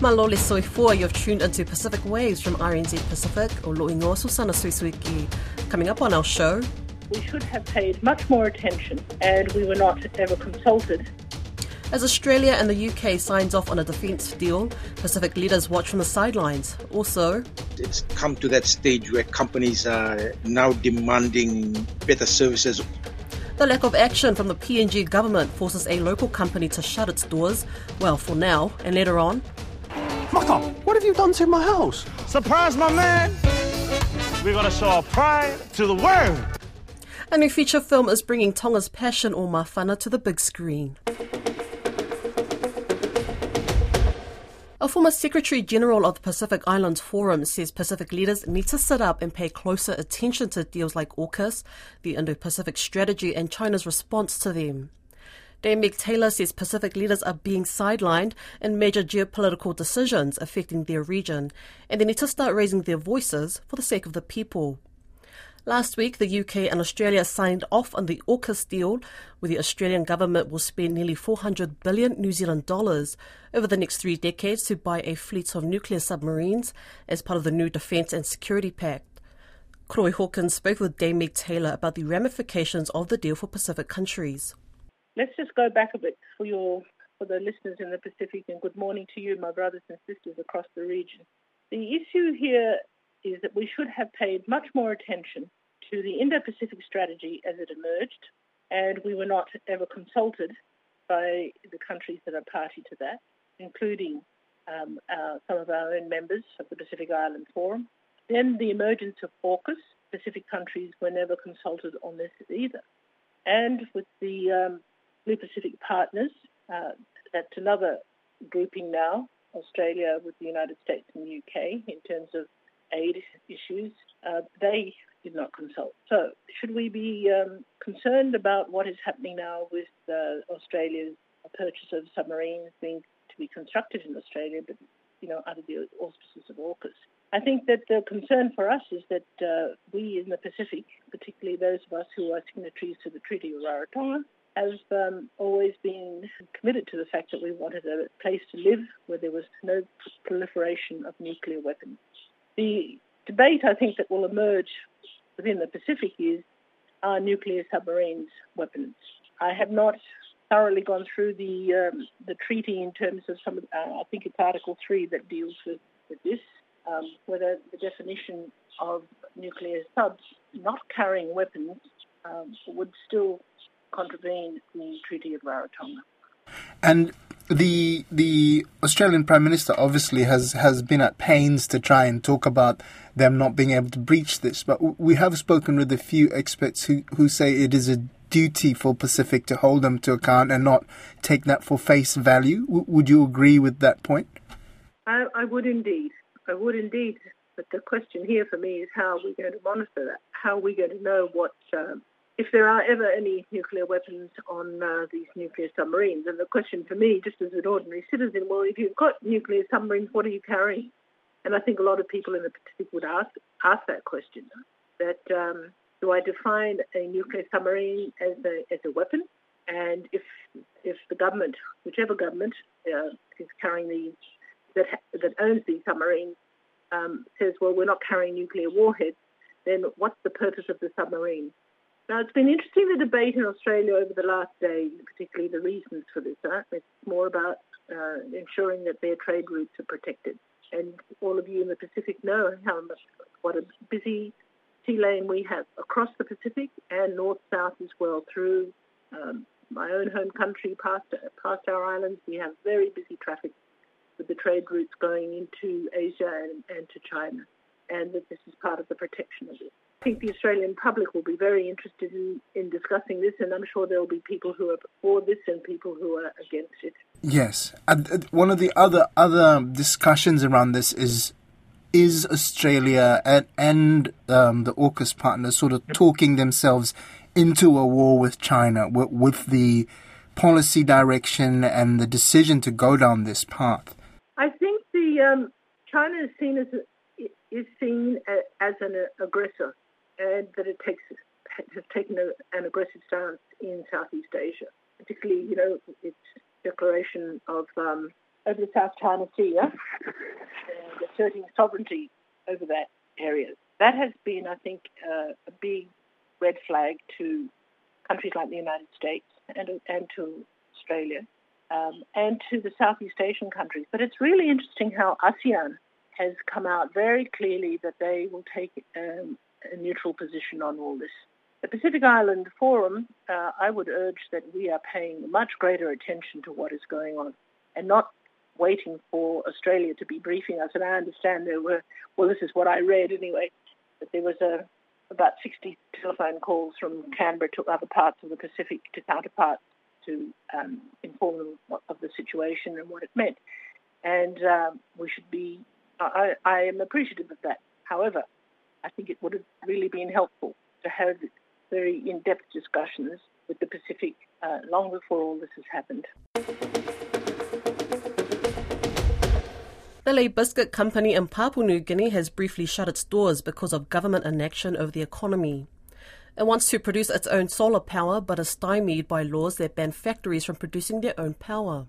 Malole soifua, you've tuned into Pacific Waves from RNZ Pacific o Loingo Susana Suisuiki. Coming up on our show, we should have paid much more attention and we were not ever consulted. As Australia and the UK signs off on a defence deal, Pacific leaders watch from the sidelines. Also, it's come to that stage where companies are now demanding better services the lack of action from the PNG government forces a local company to shut its doors, well, for now, and later on. Maka, what have you done to my house? Surprise, my man! We're gonna show our pride to the world! A new feature film is bringing Tonga's passion or mafana to the big screen. A former Secretary General of the Pacific Islands Forum says Pacific leaders need to sit up and pay closer attention to deals like AUKUS, the Indo Pacific strategy, and China's response to them. Dame Taylor says Pacific leaders are being sidelined in major geopolitical decisions affecting their region, and they need to start raising their voices for the sake of the people. Last week, the UK and Australia signed off on the AUKUS deal, where the Australian government will spend nearly 400 billion New Zealand dollars over the next three decades to buy a fleet of nuclear submarines as part of the new Defence and Security Pact. Koroi Hawkins spoke with Dame Taylor about the ramifications of the deal for Pacific countries. Let's just go back a bit for your for the listeners in the Pacific, and good morning to you, my brothers and sisters across the region. The issue here is that we should have paid much more attention to the Indo Pacific strategy as it emerged, and we were not ever consulted by the countries that are party to that, including um, some of our own members of the Pacific Island Forum. Then the emergence of AUKUS, Pacific countries were never consulted on this either. And with the um, Blue Pacific partners, uh, that's another grouping now, Australia with the United States and the UK in terms of aid issues, uh, they did not consult. So, should we be um, concerned about what is happening now with uh, Australia's purchase of submarines being to be constructed in Australia, but you know under the auspices of AUKUS? I think that the concern for us is that uh, we in the Pacific, particularly those of us who are signatories to the Treaty of Rarotonga, have um, always been committed to the fact that we wanted a place to live where there was no proliferation of nuclear weapons. The debate, I think, that will emerge within the Pacific is are nuclear submarines weapons? I have not thoroughly gone through the um, the treaty in terms of some. Of, uh, I think it's Article Three that deals with, with this. Um, whether the definition of nuclear subs not carrying weapons um, would still contravene the Treaty of Rarotonga. And the the Australian Prime Minister obviously has, has been at pains to try and talk about them not being able to breach this, but we have spoken with a few experts who, who say it is a duty for Pacific to hold them to account and not take that for face value. W- would you agree with that point? I, I would indeed. I would indeed. But the question here for me is how are we going to monitor that? How are we going to know what um, if there are ever any nuclear weapons on uh, these nuclear submarines. And the question for me, just as an ordinary citizen, well, if you've got nuclear submarines, what are you carrying? And I think a lot of people in the Pacific would ask ask that question. That um, do I define a nuclear submarine as a as a weapon? And if if the government, whichever government uh, is carrying these that that owns these submarines, um, says, well, we're not carrying nuclear warheads, then what's the purpose of the submarine? Now, it's been interesting the debate in Australia over the last day, particularly the reasons for this. Huh? It's more about uh, ensuring that their trade routes are protected. And all of you in the Pacific know how much, what a busy sea lane we have across the Pacific and north-south as well through um, my own home country, past, past our islands. We have very busy traffic with the trade routes going into Asia and, and to China, and that this is part of the protection of it. I think the Australian public will be very interested in, in discussing this, and I'm sure there will be people who are for this and people who are against it. Yes, and one of the other other discussions around this is is Australia and, and um, the AUKUS partners sort of talking themselves into a war with China with, with the policy direction and the decision to go down this path? I think the um, China is seen as a, is seen as an aggressor and that it takes has taken a, an aggressive stance in Southeast Asia, particularly, you know, its declaration of um, over the South China Sea and asserting sovereignty over that area. That has been, I think, uh, a big red flag to countries like the United States and, and to Australia um, and to the Southeast Asian countries. But it's really interesting how ASEAN has come out very clearly that they will take um, a neutral position on all this. The Pacific Island Forum, uh, I would urge that we are paying much greater attention to what is going on and not waiting for Australia to be briefing us. And I understand there were, well, this is what I read anyway, that there was a, about 60 telephone calls from Canberra to other parts of the Pacific to counterparts to um, inform them of the situation and what it meant. And um, we should be, I, I am appreciative of that. However, I think it would have really been helpful to have very in-depth discussions with the Pacific uh, long before all this has happened. The Lae Biscuit Company in Papua New Guinea has briefly shut its doors because of government inaction over the economy. It wants to produce its own solar power but is stymied by laws that ban factories from producing their own power.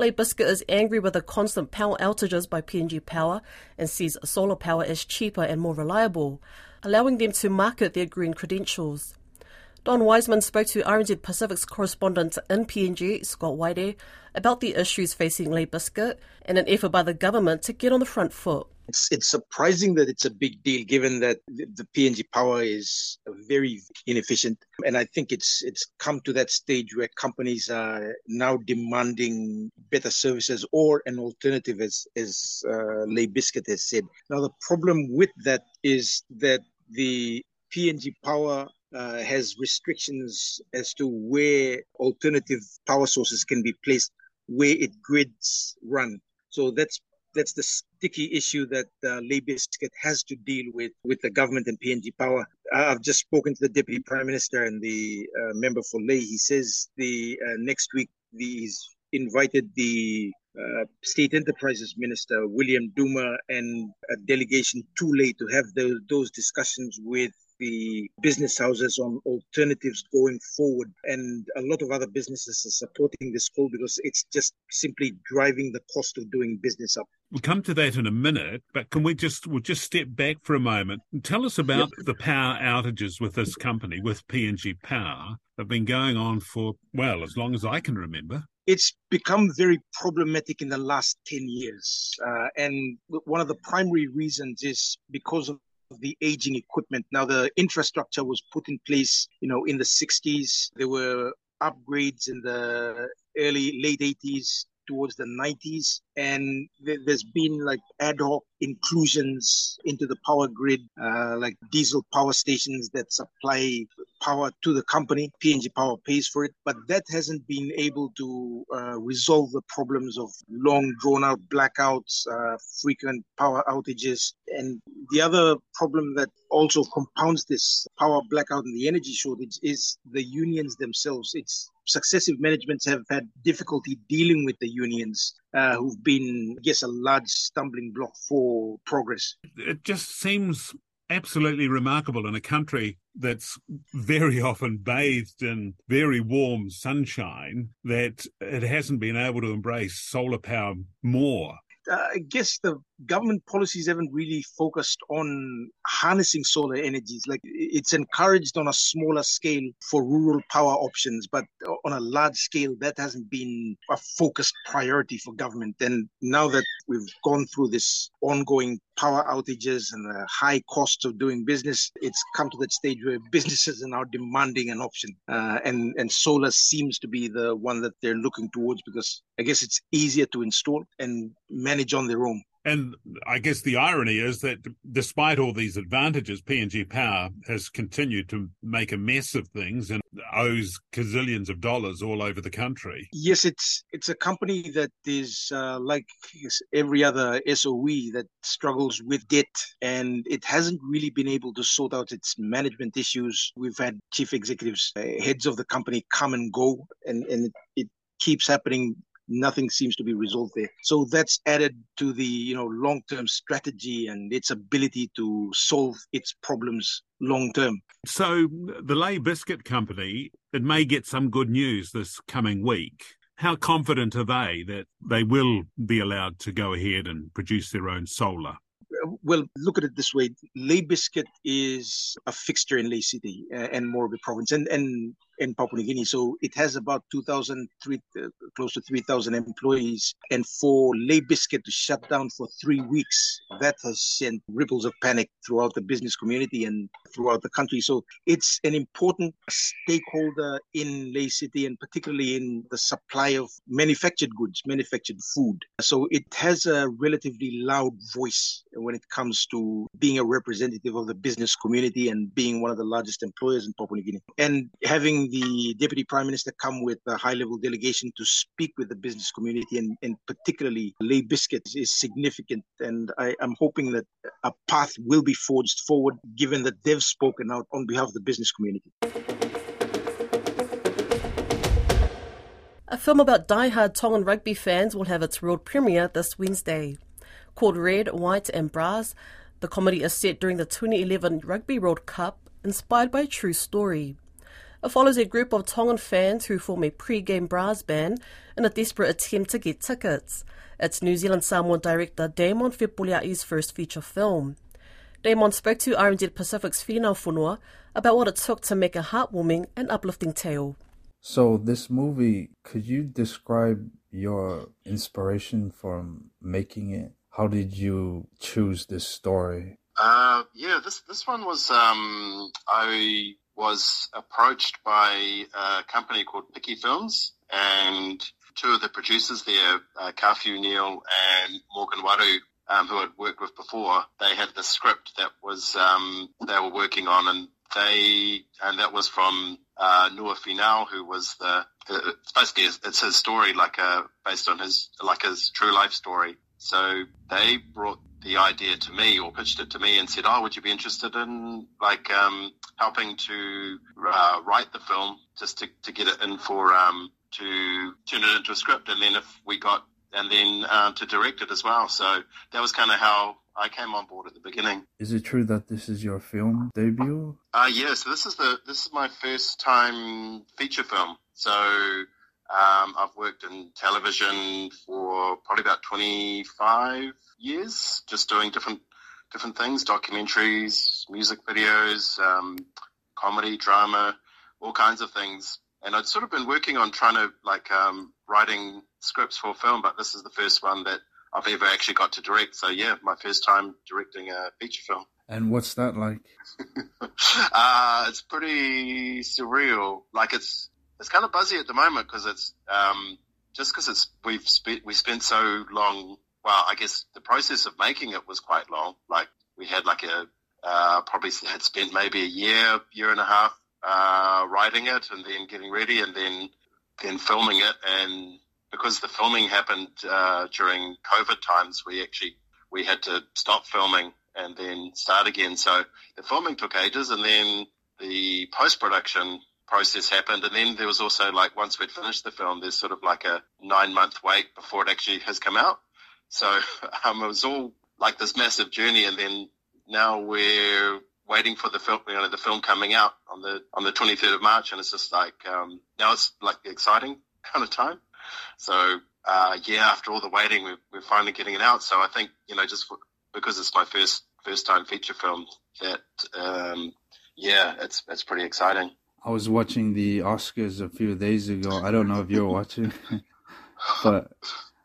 Lae Biscuit is angry with the constant power outages by PNG Power and sees solar power as cheaper and more reliable, allowing them to market their green credentials. Don Wiseman spoke to RNZ Pacific's correspondent in PNG, Scott Waide, about the issues facing Lae Biscuit and an effort by the government to get on the front foot. It's, it's surprising that it's a big deal given that the, the PNG power is very inefficient. And I think it's it's come to that stage where companies are now demanding better services or an alternative, as, as uh, Lae Biscuit has said. Now, the problem with that is that the PNG power uh, has restrictions as to where alternative power sources can be placed, where it grids run. So that's that's the sticky issue that uh, Lae Biscuit has to deal with with the government and PNG Power. I've just spoken to the Deputy Prime Minister and the uh, member for Lae. He says the uh, next week he's invited the uh, State Enterprises Minister William Duma and a delegation to Lae to have those, those discussions with the business houses on alternatives going forward. And a lot of other businesses are supporting this call because it's just simply driving the cost of doing business up. We'll come to that in a minute, but can we just we'll just step back for a moment and tell us about yep. the power outages with this company, with PNG Power, that have been going on for well as long as I can remember it's become very problematic in the last 10 years. Uh, and one of the primary reasons is because of the aging equipment. Now, the infrastructure was put in place, you know, in the 60s. There were upgrades in the early, late 80s towards the 90s and there's been like ad hoc inclusions into the power grid uh, like diesel power stations that supply power to the company. Png power pays for it but that hasn't been able to uh, resolve the problems of long drawn out blackouts uh, frequent power outages. And the other problem that also compounds this power blackout and the energy shortage is the unions themselves. It's successive managements have had difficulty dealing with the unions uh, who've been, I guess, a large stumbling block for progress. It just seems absolutely remarkable in a country that's very often bathed in very warm sunshine that it hasn't been able to embrace solar power more. Uh, I guess the government policies haven't really focused on harnessing solar energies. Like it's encouraged on a smaller scale for rural power options, but on a large scale, that hasn't been a focused priority for government. And now that we've gone through this ongoing power outages and the high costs of doing business, it's come to that stage where businesses are now demanding an option. Uh, and, and solar seems to be the one that they're looking towards because I guess it's easier to install and manage on their own. And I guess the irony is that despite all these advantages, PNG Power has continued to make a mess of things and owes gazillions of dollars all over the country. Yes, it's it's a company that is uh, like every other SOE that struggles with debt, and it hasn't really been able to sort out its management issues. We've had chief executives, uh, heads of the company come and go, and and it, it keeps happening nothing seems to be resolved there. So that's added to the you know long term strategy and its ability to solve its problems long term. So the Lae Biscuit Company, it may get some good news this coming week. how confident are they that they will be allowed to go ahead and produce their own solar? well, look at it this way: Lae Biscuit is a fixture in Lae City uh, and Morobe province, and and in Papua New Guinea. So it has about 2,000, uh, close to 3,000 employees. And for Lae Biscuit to shut down for three weeks, that has sent ripples of panic throughout the business community and throughout the country. So it's an important stakeholder in Lae City and particularly in the supply of manufactured goods, manufactured food. So it has a relatively loud voice when it comes to being a representative of the business community and being one of the largest employers in Papua New Guinea. And having the Deputy Prime Minister come with a high level delegation to speak with the business community and, and particularly Lae Biscuits is significant. And I, am hoping that a path will be forged forward given that they've spoken out on behalf of the business community. A film about die-hard Tongan rugby fans will have its world premiere this Wednesday. Called Red, White and Brass, the comedy is set during the 2011 Rugby World Cup, inspired by a true story. It follows a group of Tongan fans who form a pre-game brass band in a desperate attempt to get tickets. It's New Zealand Samoan director Damon Fepulea'i's first feature film. Damon spoke to RNZ Pacific's Finau Fonua about what it took to make a heartwarming and uplifting tale. So, this movie, could you describe your inspiration for making it? How did you choose this story? Uh, yeah, this this one was um, I was approached by a company called Piki Films, and two of the producers there, uh, Carthew Neal and Morgan Waru, um, who I'd worked with before, they had the script that was um, they were working on, and they and that was from uh, Nua Finau, who was the uh, basically it's his story, like a based on his like his true life story. So they brought the idea to me or pitched it to me and said, "Oh, would you be interested in like um, helping to uh, write the film just to, to get it in for um, to turn it into a script, and then if we got and then uh, to direct it as well." So that was kind of how I came on board at the beginning. Is it true that this is your film debut? Uh, yeah, so this is the this is my first time feature film. So um, I've worked in television for probably about 25 years, just doing different different things, documentaries, music videos, um, comedy, drama, all kinds of things. And I'd sort of been working on trying to like um, writing scripts for film, but this is the first one that I've ever actually got to direct. So yeah, my first time directing a feature film. And what's that like? uh, it's pretty surreal. Like it's it's kind of buzzy at the moment because it's um, just because it's we've spent we spent so long. Well, I guess the process of making it was quite long. Like we had like a uh, probably had spent maybe a year, year and a half uh, writing it, and then getting ready, and then then filming it. And because the filming happened uh, during COVID times, we actually we had to stop filming and then start again. So the filming took ages, and then the post production process happened. And then there was also like once we'd finished the film, there's sort of like a nine month wait before it actually has come out. So um, it was all like this massive journey, and then now we're waiting for the film, you know, the film coming out on the on the 23rd of March, and it's just like um, now it's like the exciting kind of time. So uh, yeah, after all the waiting, we're, we're finally getting it out. So I think you know just for, because it's my first first time feature film, that um, yeah, it's it's pretty exciting. I was watching the Oscars a few days ago. I don't know if you're watching, but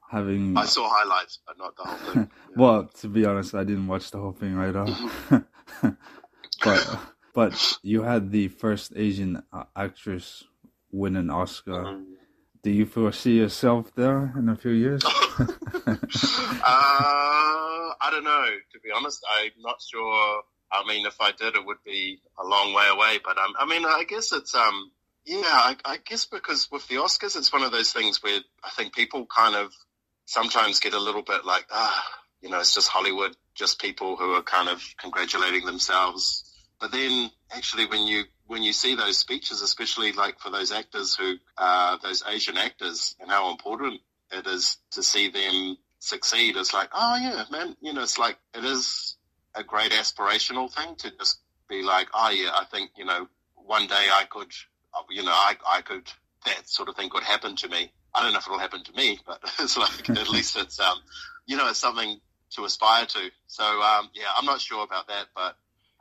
having I saw highlights, but not the whole thing. Yeah. well, to be honest, I didn't watch the whole thing right off. but but you had the first Asian actress win an Oscar. Mm-hmm. Do you foresee yourself there in a few years? uh, I don't know. To be honest, I'm not sure I mean, if I did, it would be a long way away. But um, I mean, I guess it's um, yeah, I, I guess because with the Oscars, it's one of those things where I think people kind of sometimes get a little bit like, ah, you know, it's just Hollywood, just people who are kind of congratulating themselves. But then, actually, when you when you see those speeches, especially like for those actors who, uh, those Asian actors, and how important it is to see them succeed, it's like, oh yeah, man, you know, it's like it is a great aspirational thing to just be like, oh yeah, I think you know one day I could, you know, I I could that sort of thing could happen to me. I don't know if it'll happen to me, but it's like at least it's um, you know, it's something to aspire to. So um, yeah, I'm not sure about that, but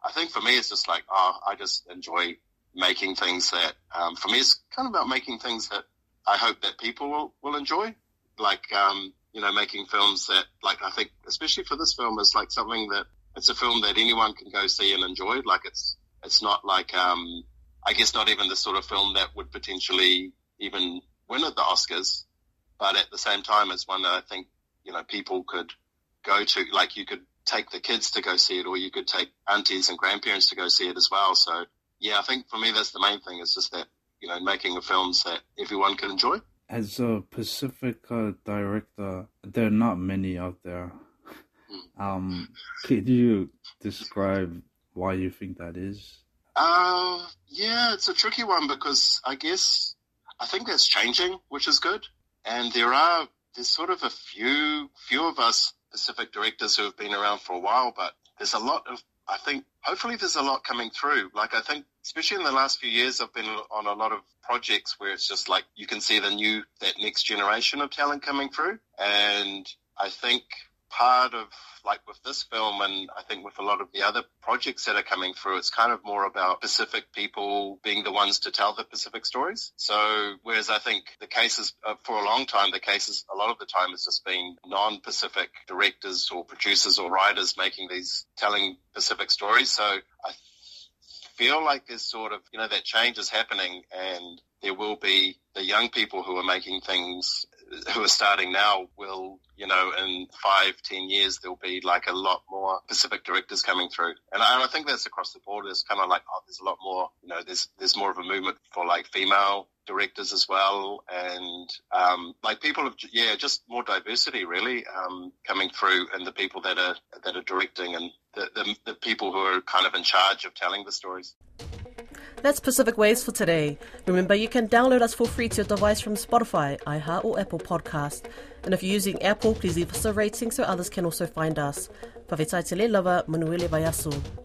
I think for me it's just like oh, I just enjoy making things that um, for me it's kind of about making things that I hope that people will, will enjoy. Like um, you know, making films that like I think especially for this film is like something that it's a film that anyone can go see and enjoy. Like it's it's not like um, I guess not even the sort of film that would potentially even win at the Oscars, but at the same time, it's one that I think you know people could go to. Like you could take the kids to go see it, or you could take aunties and grandparents to go see it as well. So yeah, I think for me that's the main thing. Is just that you know making films that everyone can enjoy. As a Pacifica director, there are not many out there. Um, could you describe why you think that is? Uh, yeah, it's a tricky one because I guess I think that's changing, which is good. And there are there's sort of a few few of us Pacific directors who have been around for a while, but there's a lot of I think hopefully there's a lot coming through. Like I think especially in the last few years I've been on a lot of projects where it's just like you can see the new that next generation of talent coming through. And I think part of like with this film and I think with a lot of the other projects that are coming through, it's kind of more about Pacific people being the ones to tell the Pacific stories. So whereas I think the cases uh, for a long time, the cases a lot of the time has just been non-Pacific directors or producers or writers making these telling Pacific stories. So I feel like there's sort of, you know, that change is happening and there will be the young people who are making things who are starting now will, you know, in five, ten years, there'll be like a lot more Pacific directors coming through. And I, and I think that's across the board. It's kind of like, oh, there's a lot more, you know, there's, there's more of a movement for like female directors as well. And, um, like people have, yeah, just more diversity really, um, coming through and the people that are, that are directing and the, the, the people who are kind of in charge of telling the stories. That's Pacific Waves for today. Remember, you can download us for free to your device from Spotify, iHeart, or Apple Podcast. And if you're using Apple, please leave us a rating so others can also find us. Pawhitaitele lava, Manuele Vayasu.